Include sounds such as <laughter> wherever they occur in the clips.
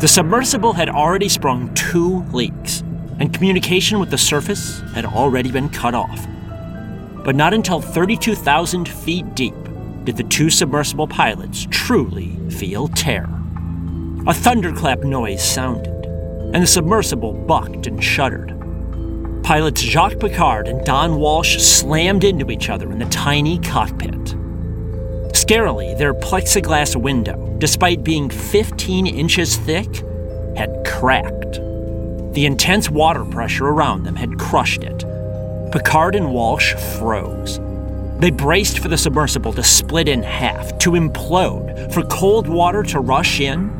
The submersible had already sprung two leaks, and communication with the surface had already been cut off. But not until 32,000 feet deep did the two submersible pilots truly feel terror. A thunderclap noise sounded, and the submersible bucked and shuddered. Pilots Jacques Piccard and Don Walsh slammed into each other in the tiny cockpit. Scarily, their plexiglass window, despite being 15 inches thick, had cracked. The intense water pressure around them had crushed it. Piccard and Walsh froze. They braced for the submersible to split in half, to implode, for cold water to rush in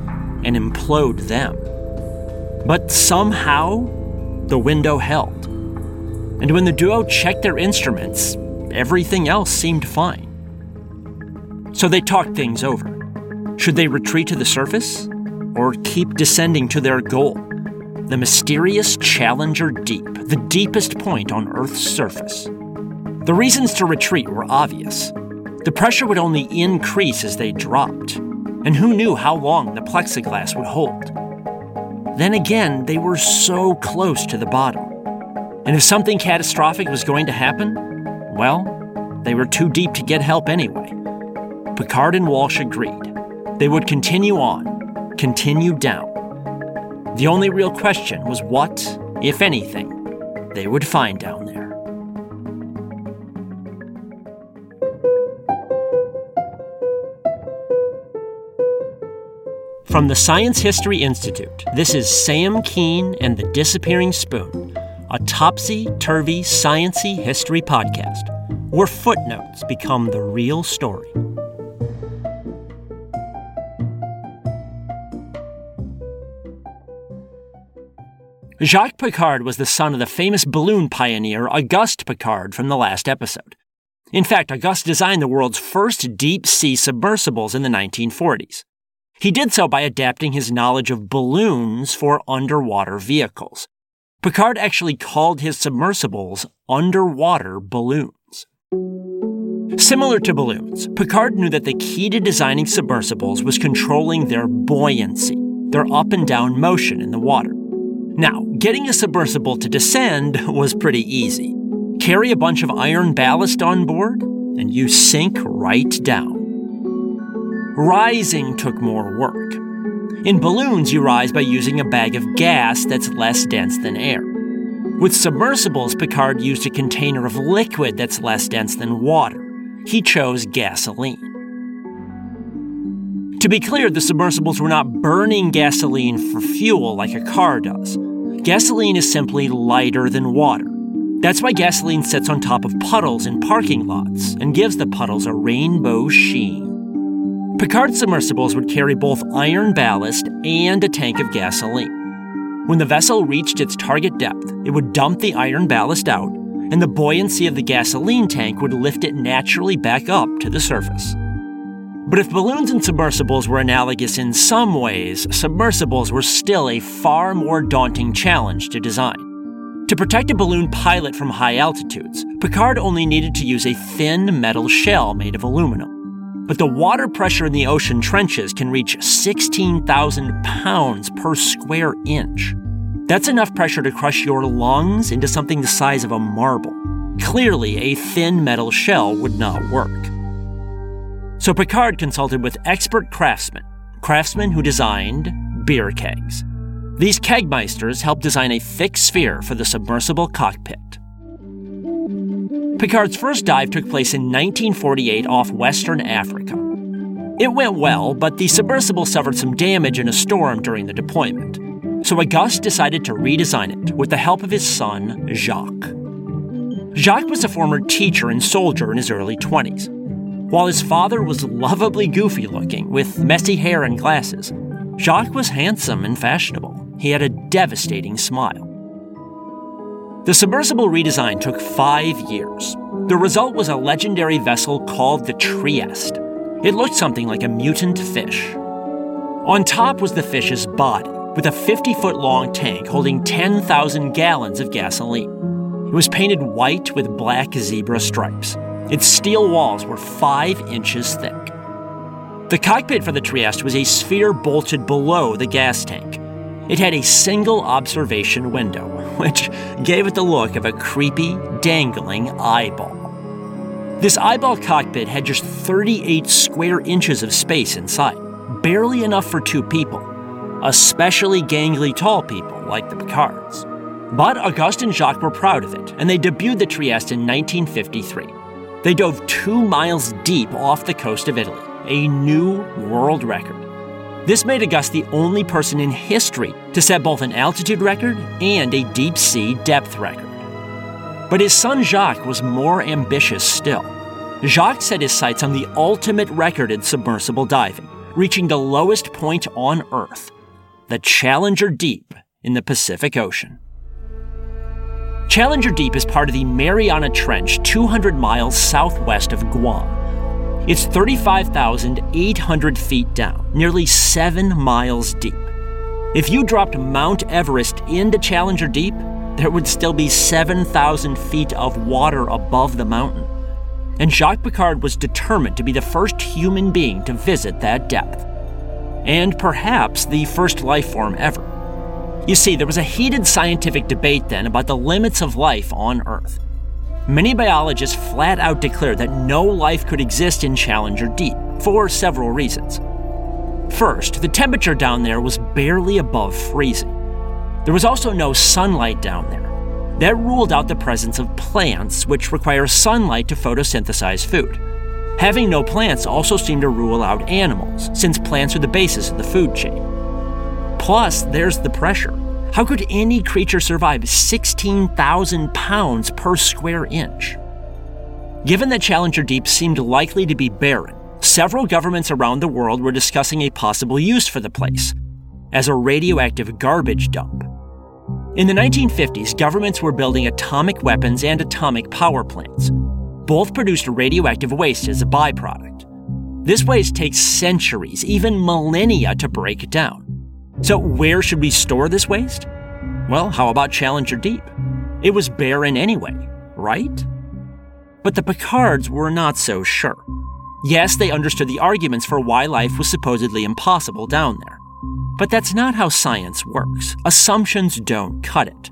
and implode them. But somehow, the window held. And when the duo checked their instruments, everything else seemed fine. So they talked things over. Should they retreat to the surface or keep descending to their goal? The mysterious Challenger Deep, the deepest point on Earth's surface. The reasons to retreat were obvious. The pressure would only increase as they dropped, and who knew how long the plexiglass would hold? Then again, they were so close to the bottom. And if something catastrophic was going to happen, well, they were too deep to get help anyway. Piccard and Walsh agreed. They would continue on, continue down. The only real question was what, if anything, they would find down there. From the Science History Institute, this is Sam Kean and the Disappearing Spoon, a topsy turvy sciency history podcast where footnotes become the real story. Jacques Piccard was the son of the famous balloon pioneer Auguste Piccard from the last episode. In fact, Auguste designed the world's first deep sea submersibles in the 1940s. He did so by adapting his knowledge of balloons for underwater vehicles. Piccard actually called his submersibles underwater balloons. Similar to balloons, Piccard knew that the key to designing submersibles was controlling their buoyancy, their up and down motion in the water. Now, getting a submersible to descend was pretty easy. Carry a bunch of iron ballast on board, and you sink right down. Rising took more work. In balloons, you rise by using a bag of gas that's less dense than air. With submersibles, Piccard used a container of liquid that's less dense than water. He chose gasoline. To be clear, the submersibles were not burning gasoline for fuel like a car does. Gasoline is simply lighter than water. That's why gasoline sits on top of puddles in parking lots and gives the puddles a rainbow sheen. Piccard submersibles would carry both iron ballast and a tank of gasoline. When the vessel reached its target depth, it would dump the iron ballast out, and the buoyancy of the gasoline tank would lift it naturally back up to the surface. But if balloons and submersibles were analogous in some ways, submersibles were still a far more daunting challenge to design. To protect a balloon pilot from high altitudes, Piccard only needed to use a thin metal shell made of aluminum but the water pressure in the ocean trenches can reach 16,000 pounds per square inch. That's enough pressure to crush your lungs into something the size of a marble. Clearly, a thin metal shell would not work. So Piccard consulted with expert craftsmen, craftsmen who designed beer kegs. These kegmeisters helped design a thick sphere for the submersible cockpit. Piccard's first dive took place in 1948 off Western Africa. It went well, but the submersible suffered some damage in a storm during the deployment. So Auguste decided to redesign it with the help of his son, Jacques. Jacques was a former teacher and soldier in his early 20s. While his father was lovably goofy looking, with messy hair and glasses, Jacques was handsome and fashionable. He had a devastating smile. The submersible redesign took five years. The result was a legendary vessel called the Trieste. It looked something like a mutant fish. On top was the fish's body, with a 50 foot long tank holding 10,000 gallons of gasoline. It was painted white with black zebra stripes. Its steel walls were five inches thick. The cockpit for the Trieste was a sphere bolted below the gas tank. It had a single observation window, <laughs> which gave it the look of a creepy, dangling eyeball. This eyeball cockpit had just 38 square inches of space inside, barely enough for two people, especially gangly tall people like the Piccards. But Auguste and Jacques were proud of it, and they debuted the Trieste in 1953. They dove two miles deep off the coast of Italy, a new world record. This made Auguste the only person in history to set both an altitude record and a deep sea depth record. But his son Jacques was more ambitious still. Jacques set his sights on the ultimate record in submersible diving, reaching the lowest point on Earth, the Challenger Deep in the Pacific Ocean. Challenger Deep is part of the Mariana Trench 200 miles southwest of Guam. It's 35,800 feet down, nearly 7 miles deep. If you dropped Mount Everest into Challenger Deep, there would still be 7,000 feet of water above the mountain. And Jacques Piccard was determined to be the first human being to visit that depth. And perhaps the first life form ever. You see, there was a heated scientific debate then about the limits of life on Earth. Many biologists flat out declared that no life could exist in Challenger Deep, for several reasons. First, the temperature down there was barely above freezing. There was also no sunlight down there. That ruled out the presence of plants, which require sunlight to photosynthesize food. Having no plants also seemed to rule out animals, since plants are the basis of the food chain. Plus, there's the pressure. How could any creature survive 16,000 pounds per square inch? Given that Challenger Deep seemed likely to be barren, several governments around the world were discussing a possible use for the place as a radioactive garbage dump. In the 1950s, governments were building atomic weapons and atomic power plants. Both produced radioactive waste as a byproduct. This waste takes centuries, even millennia, to break down. So, where should we store this waste? Well, how about Challenger Deep? It was barren anyway, right? But the Piccards were not so sure. Yes, they understood the arguments for why life was supposedly impossible down there. But that's not how science works. Assumptions don't cut it.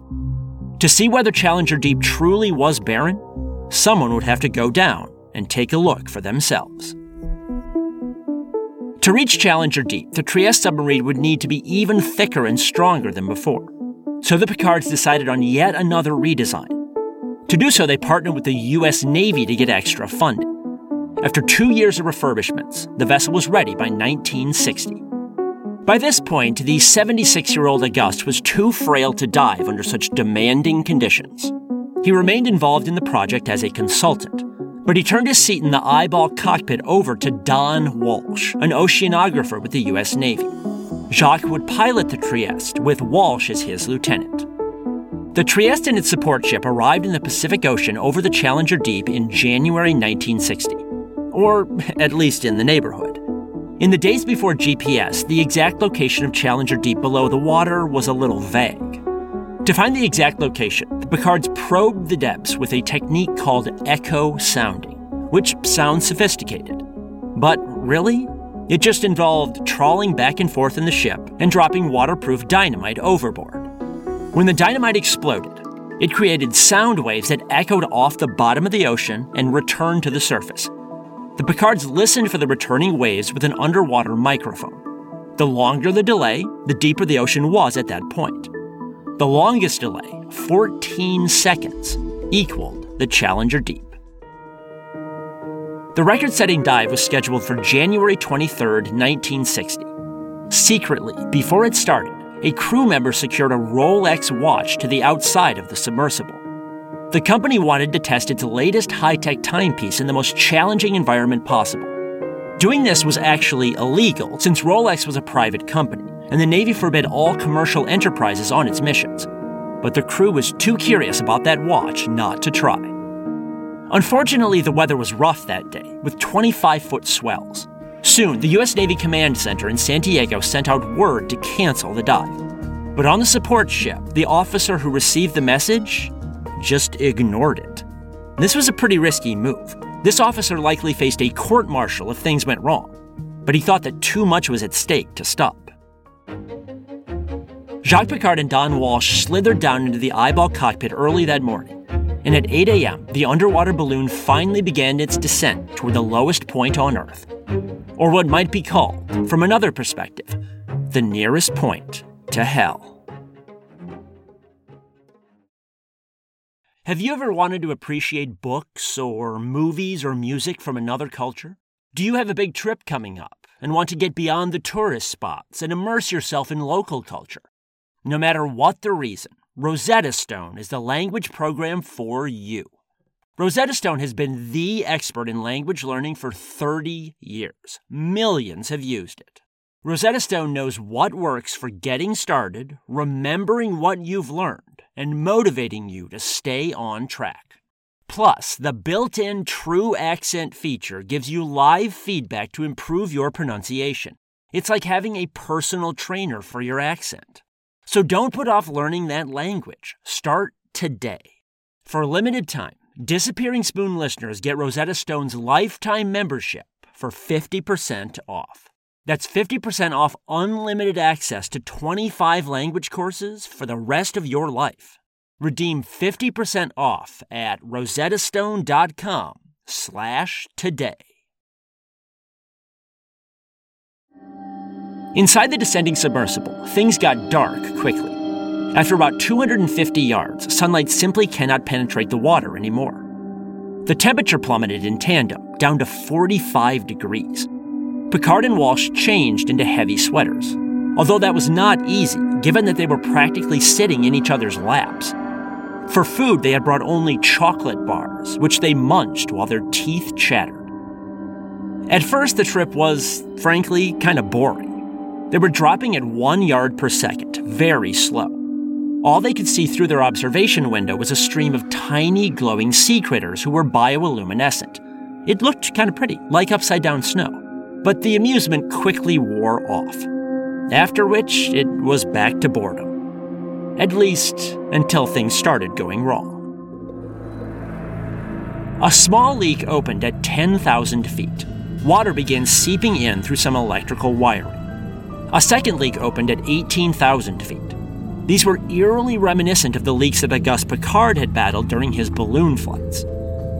To see whether Challenger Deep truly was barren, someone would have to go down and take a look for themselves. To reach Challenger Deep, the Trieste submarine would need to be even thicker and stronger than before. So the Piccards decided on yet another redesign. To do so, they partnered with the U.S. Navy to get extra funding. After two years of refurbishments, the vessel was ready by 1960. By this point, the 76 year old Auguste was too frail to dive under such demanding conditions. He remained involved in the project as a consultant, but he turned his seat in the eyeball cockpit over to Don Walsh, an oceanographer with the U.S. Navy. Jacques would pilot the Trieste, with Walsh as his lieutenant. The Trieste and its support ship arrived in the Pacific Ocean over the Challenger Deep in January 1960, or at least in the neighborhood. In the days before GPS, the exact location of Challenger Deep below the water was a little vague. To find the exact location, the Piccards probed the depths with a technique called echo sounding, which sounds sophisticated. But really, it just involved trawling back and forth in the ship and dropping waterproof dynamite overboard. When the dynamite exploded, it created sound waves that echoed off the bottom of the ocean and returned to the surface, the Piccards listened for the returning waves with an underwater microphone. The longer the delay, the deeper the ocean was at that point. The longest delay, 14 seconds, equaled the Challenger Deep. The record setting dive was scheduled for January 23, 1960. Secretly, before it started, a crew member secured a Rolex watch to the outside of the submersible. The company wanted to test its latest high tech timepiece in the most challenging environment possible. Doing this was actually illegal since Rolex was a private company, and the Navy forbid all commercial enterprises on its missions. But the crew was too curious about that watch not to try. Unfortunately, the weather was rough that day, with 25 foot swells. Soon, the U.S. Navy Command Center in San Diego sent out word to cancel the dive. But on the support ship, the officer who received the message just ignored it. This was a pretty risky move. This officer likely faced a court martial if things went wrong. but he thought that too much was at stake to stop. Jacques Piccard and Don Walsh slithered down into the eyeball cockpit early that morning, and at 8 a.m., the underwater balloon finally began its descent toward the lowest point on Earth, or what might be called, from another perspective, the nearest point to hell. Have you ever wanted to appreciate books or movies or music from another culture? Do you have a big trip coming up and want to get beyond the tourist spots and immerse yourself in local culture? No matter what the reason, Rosetta Stone is the language program for you. Rosetta Stone has been the expert in language learning for 30 years. Millions have used it. Rosetta Stone knows what works for getting started, remembering what you've learned, and motivating you to stay on track. Plus, the built in True Accent feature gives you live feedback to improve your pronunciation. It's like having a personal trainer for your accent. So don't put off learning that language. Start today. For a limited time, Disappearing Spoon listeners get Rosetta Stone's lifetime membership for 50% off. That's 50% off unlimited access to 25 language courses for the rest of your life. Redeem 50% off at rosettastone.com slash today. Inside the descending submersible, things got dark quickly. After about 250 yards, sunlight simply cannot penetrate the water anymore. The temperature plummeted in tandem, down to 45 degrees. Piccard and Walsh changed into heavy sweaters, although that was not easy, given that they were practically sitting in each other's laps. For food, they had brought only chocolate bars, which they munched while their teeth chattered. At first, the trip was, frankly, kind of boring. They were dropping at one yard per second, very slow. All they could see through their observation window was a stream of tiny glowing sea critters who were bioluminescent. It looked kind of pretty, like upside down snow. But the amusement quickly wore off. After which, it was back to boredom. At least until things started going wrong. A small leak opened at 10,000 feet. Water began seeping in through some electrical wiring. A second leak opened at 18,000 feet. These were eerily reminiscent of the leaks that Auguste Piccard had battled during his balloon flights.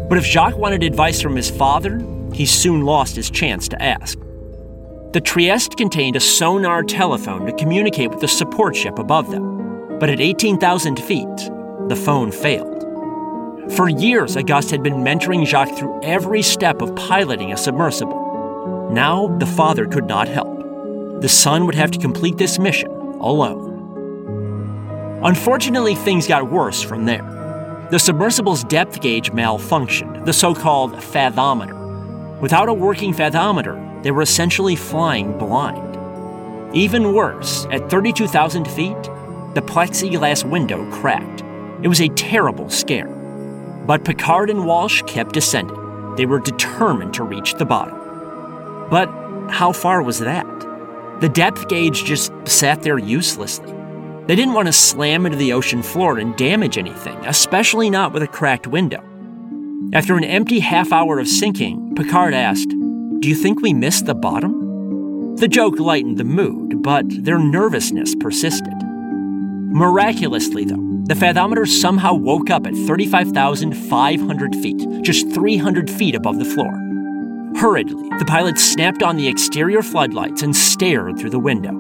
But if Jacques wanted advice from his father, he soon lost his chance to ask. The Trieste contained a sonar telephone to communicate with the support ship above them, but at 18,000 feet, the phone failed. For years, Auguste had been mentoring Jacques through every step of piloting a submersible. Now, the father could not help. The son would have to complete this mission alone. Unfortunately, things got worse from there. The submersible's depth gauge malfunctioned, the so called fathometer. Without a working fathometer, they were essentially flying blind. Even worse, at 32,000 feet, the plexiglass window cracked. It was a terrible scare. But Piccard and Walsh kept descending. They were determined to reach the bottom. But how far was that? The depth gauge just sat there uselessly. They didn't want to slam into the ocean floor and damage anything, especially not with a cracked window. After an empty half hour of sinking, Piccard asked, Do you think we missed the bottom? The joke lightened the mood, but their nervousness persisted. Miraculously, though, the fathometer somehow woke up at 35,500 feet, just 300 feet above the floor. Hurriedly, the pilots snapped on the exterior floodlights and stared through the window.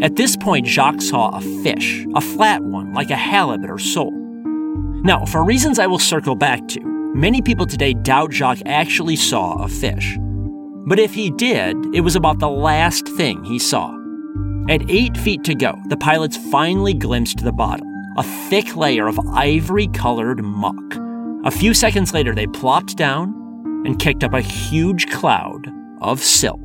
At this point, Jacques saw a fish, a flat one, like a halibut or sole. Now, for reasons I will circle back to, many people today doubt Jacques actually saw a fish. But if he did, it was about the last thing he saw. At eight feet to go, the pilots finally glimpsed the bottom a thick layer of ivory colored muck. A few seconds later, they plopped down and kicked up a huge cloud of silt.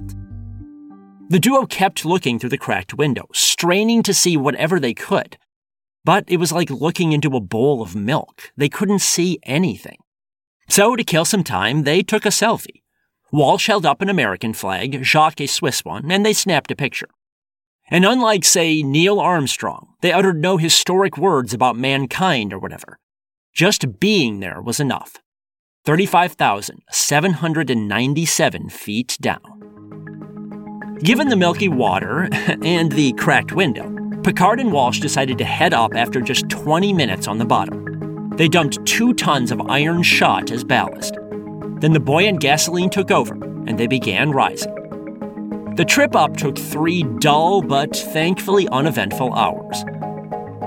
The duo kept looking through the cracked window, straining to see whatever they could. But it was like looking into a bowl of milk. They couldn't see anything. So, to kill some time, they took a selfie. Walsh held up an American flag, Jacques a Swiss one, and they snapped a picture. And unlike, say, Neil Armstrong, they uttered no historic words about mankind or whatever. Just being there was enough. 35,797 feet down. Given the milky water <laughs> and the cracked window, Piccard and Walsh decided to head up after just 20 minutes on the bottom. They dumped two tons of iron shot as ballast. Then the buoyant gasoline took over, and they began rising. The trip up took three dull but thankfully uneventful hours.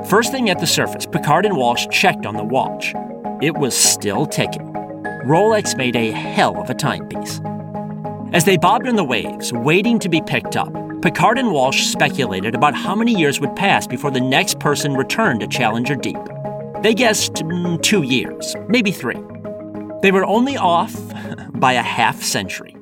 First thing at the surface, Piccard and Walsh checked on the watch. It was still ticking. Rolex made a hell of a timepiece. As they bobbed in the waves, waiting to be picked up, Piccard and Walsh speculated about how many years would pass before the next person returned to Challenger Deep. They guessed mm, two years, maybe three. They were only off <laughs> by a half century.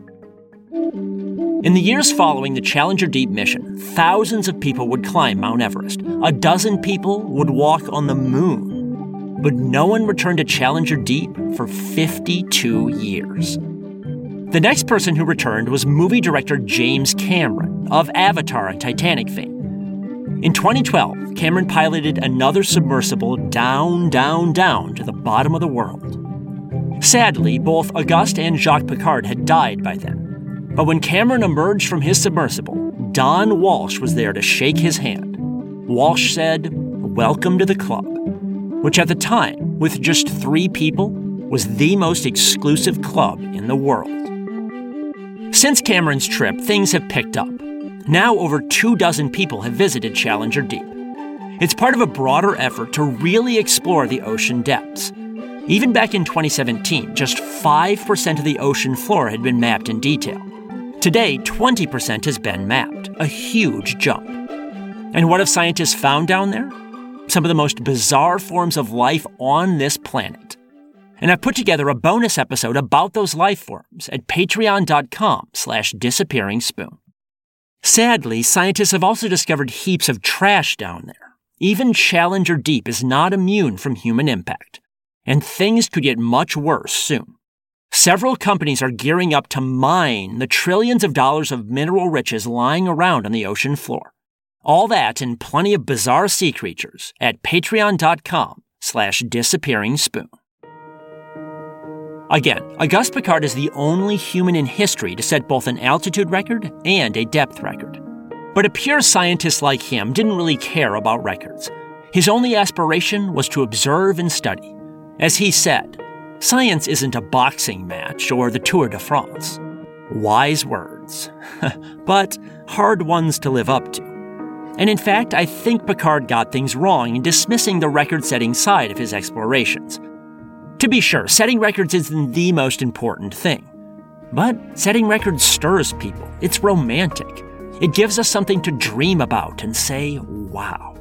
In the years following the Challenger Deep mission, thousands of people would climb Mount Everest. A dozen people would walk on the moon. But no one returned to Challenger Deep for 52 years. The next person who returned was movie director James Cameron of Avatar and Titanic fame. In 2012, Cameron piloted another submersible down, down, down to the bottom of the world. Sadly, both Auguste and Jacques Piccard had died by then. But when Cameron emerged from his submersible, Don Walsh was there to shake his hand. Walsh said, Welcome to the club, which at the time, with just three people, was the most exclusive club in the world. Since Cameron's trip, things have picked up. Now, over two dozen people have visited Challenger Deep. It's part of a broader effort to really explore the ocean depths. Even back in 2017, just 5% of the ocean floor had been mapped in detail. Today, 20% has been mapped, a huge jump. And what have scientists found down there? Some of the most bizarre forms of life on this planet and I've put together a bonus episode about those life forms at patreon.com slash disappearing spoon. Sadly, scientists have also discovered heaps of trash down there. Even Challenger Deep is not immune from human impact, and things could get much worse soon. Several companies are gearing up to mine the trillions of dollars of mineral riches lying around on the ocean floor. All that and plenty of bizarre sea creatures at patreon.com slash disappearing spoon. Again, Auguste Piccard is the only human in history to set both an altitude record and a depth record. But a pure scientist like him didn't really care about records. His only aspiration was to observe and study. As he said, science isn't a boxing match or the Tour de France. Wise words, <laughs> but hard ones to live up to. And in fact, I think Piccard got things wrong in dismissing the record setting side of his explorations. To be sure, setting records isn't the most important thing. But setting records stirs people. It's romantic. It gives us something to dream about and say, wow.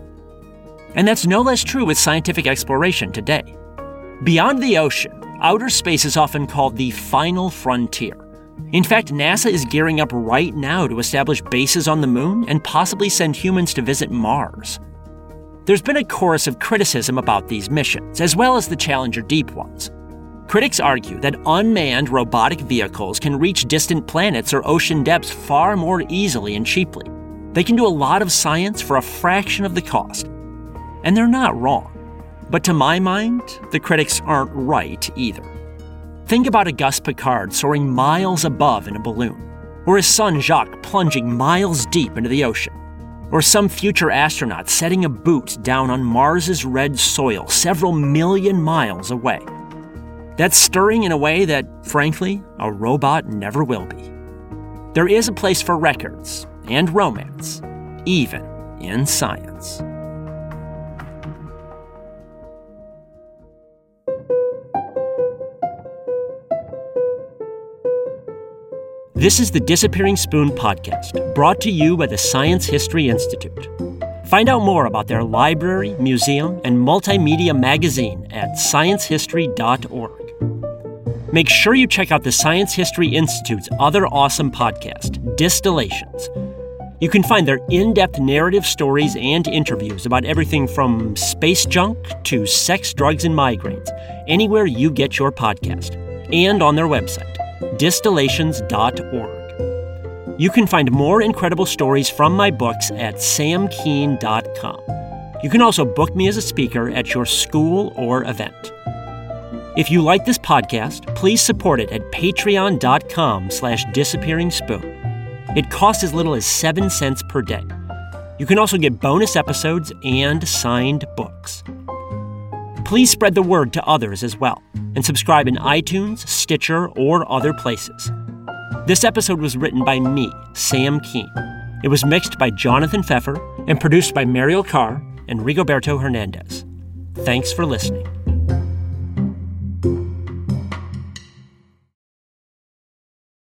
And that's no less true with scientific exploration today. Beyond the ocean, outer space is often called the final frontier. In fact, NASA is gearing up right now to establish bases on the moon and possibly send humans to visit Mars. There's been a chorus of criticism about these missions, as well as the Challenger Deep ones. Critics argue that unmanned robotic vehicles can reach distant planets or ocean depths far more easily and cheaply. They can do a lot of science for a fraction of the cost. And they're not wrong. But to my mind, the critics aren't right either. Think about Auguste Piccard soaring miles above in a balloon, or his son Jacques plunging miles deep into the ocean or some future astronaut setting a boot down on Mars's red soil several million miles away. That's stirring in a way that, frankly, a robot never will be. There is a place for records and romance, even in science. This is the Disappearing Spoon podcast, brought to you by the Science History Institute. Find out more about their library, museum, and multimedia magazine at sciencehistory.org. Make sure you check out the Science History Institute's other awesome podcast, Distillations. You can find their in depth narrative stories and interviews about everything from space junk to sex, drugs, and migraines, anywhere you get your podcast, and on their website distillations.org. You can find more incredible stories from my books at samkean.com. You can also book me as a speaker at your school or event. If you like this podcast, please support it at patreon.com slash disappearing spoon. It costs as little as 7 cents per day. You can also get bonus episodes and signed books. Please spread the word to others as well, and subscribe in iTunes, Stitcher, or other places. This episode was written by me, Sam Kean. It was mixed by Jonathan Pfeffer and produced by Mariel Carr and Rigoberto Hernandez. Thanks for listening.